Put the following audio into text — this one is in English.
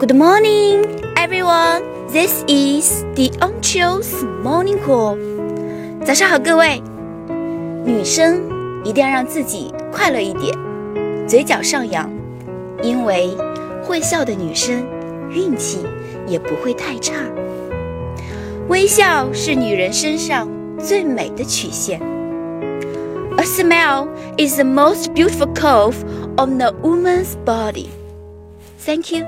Good morning, everyone. This is the Onchio's Morning Call. 早上好，各位。女生一定要让自己快乐一点，嘴角上扬，因为会笑的女生运气也不会太差。微笑是女人身上最美的曲线。A smile is the most beautiful curve on the woman's body. Thank you.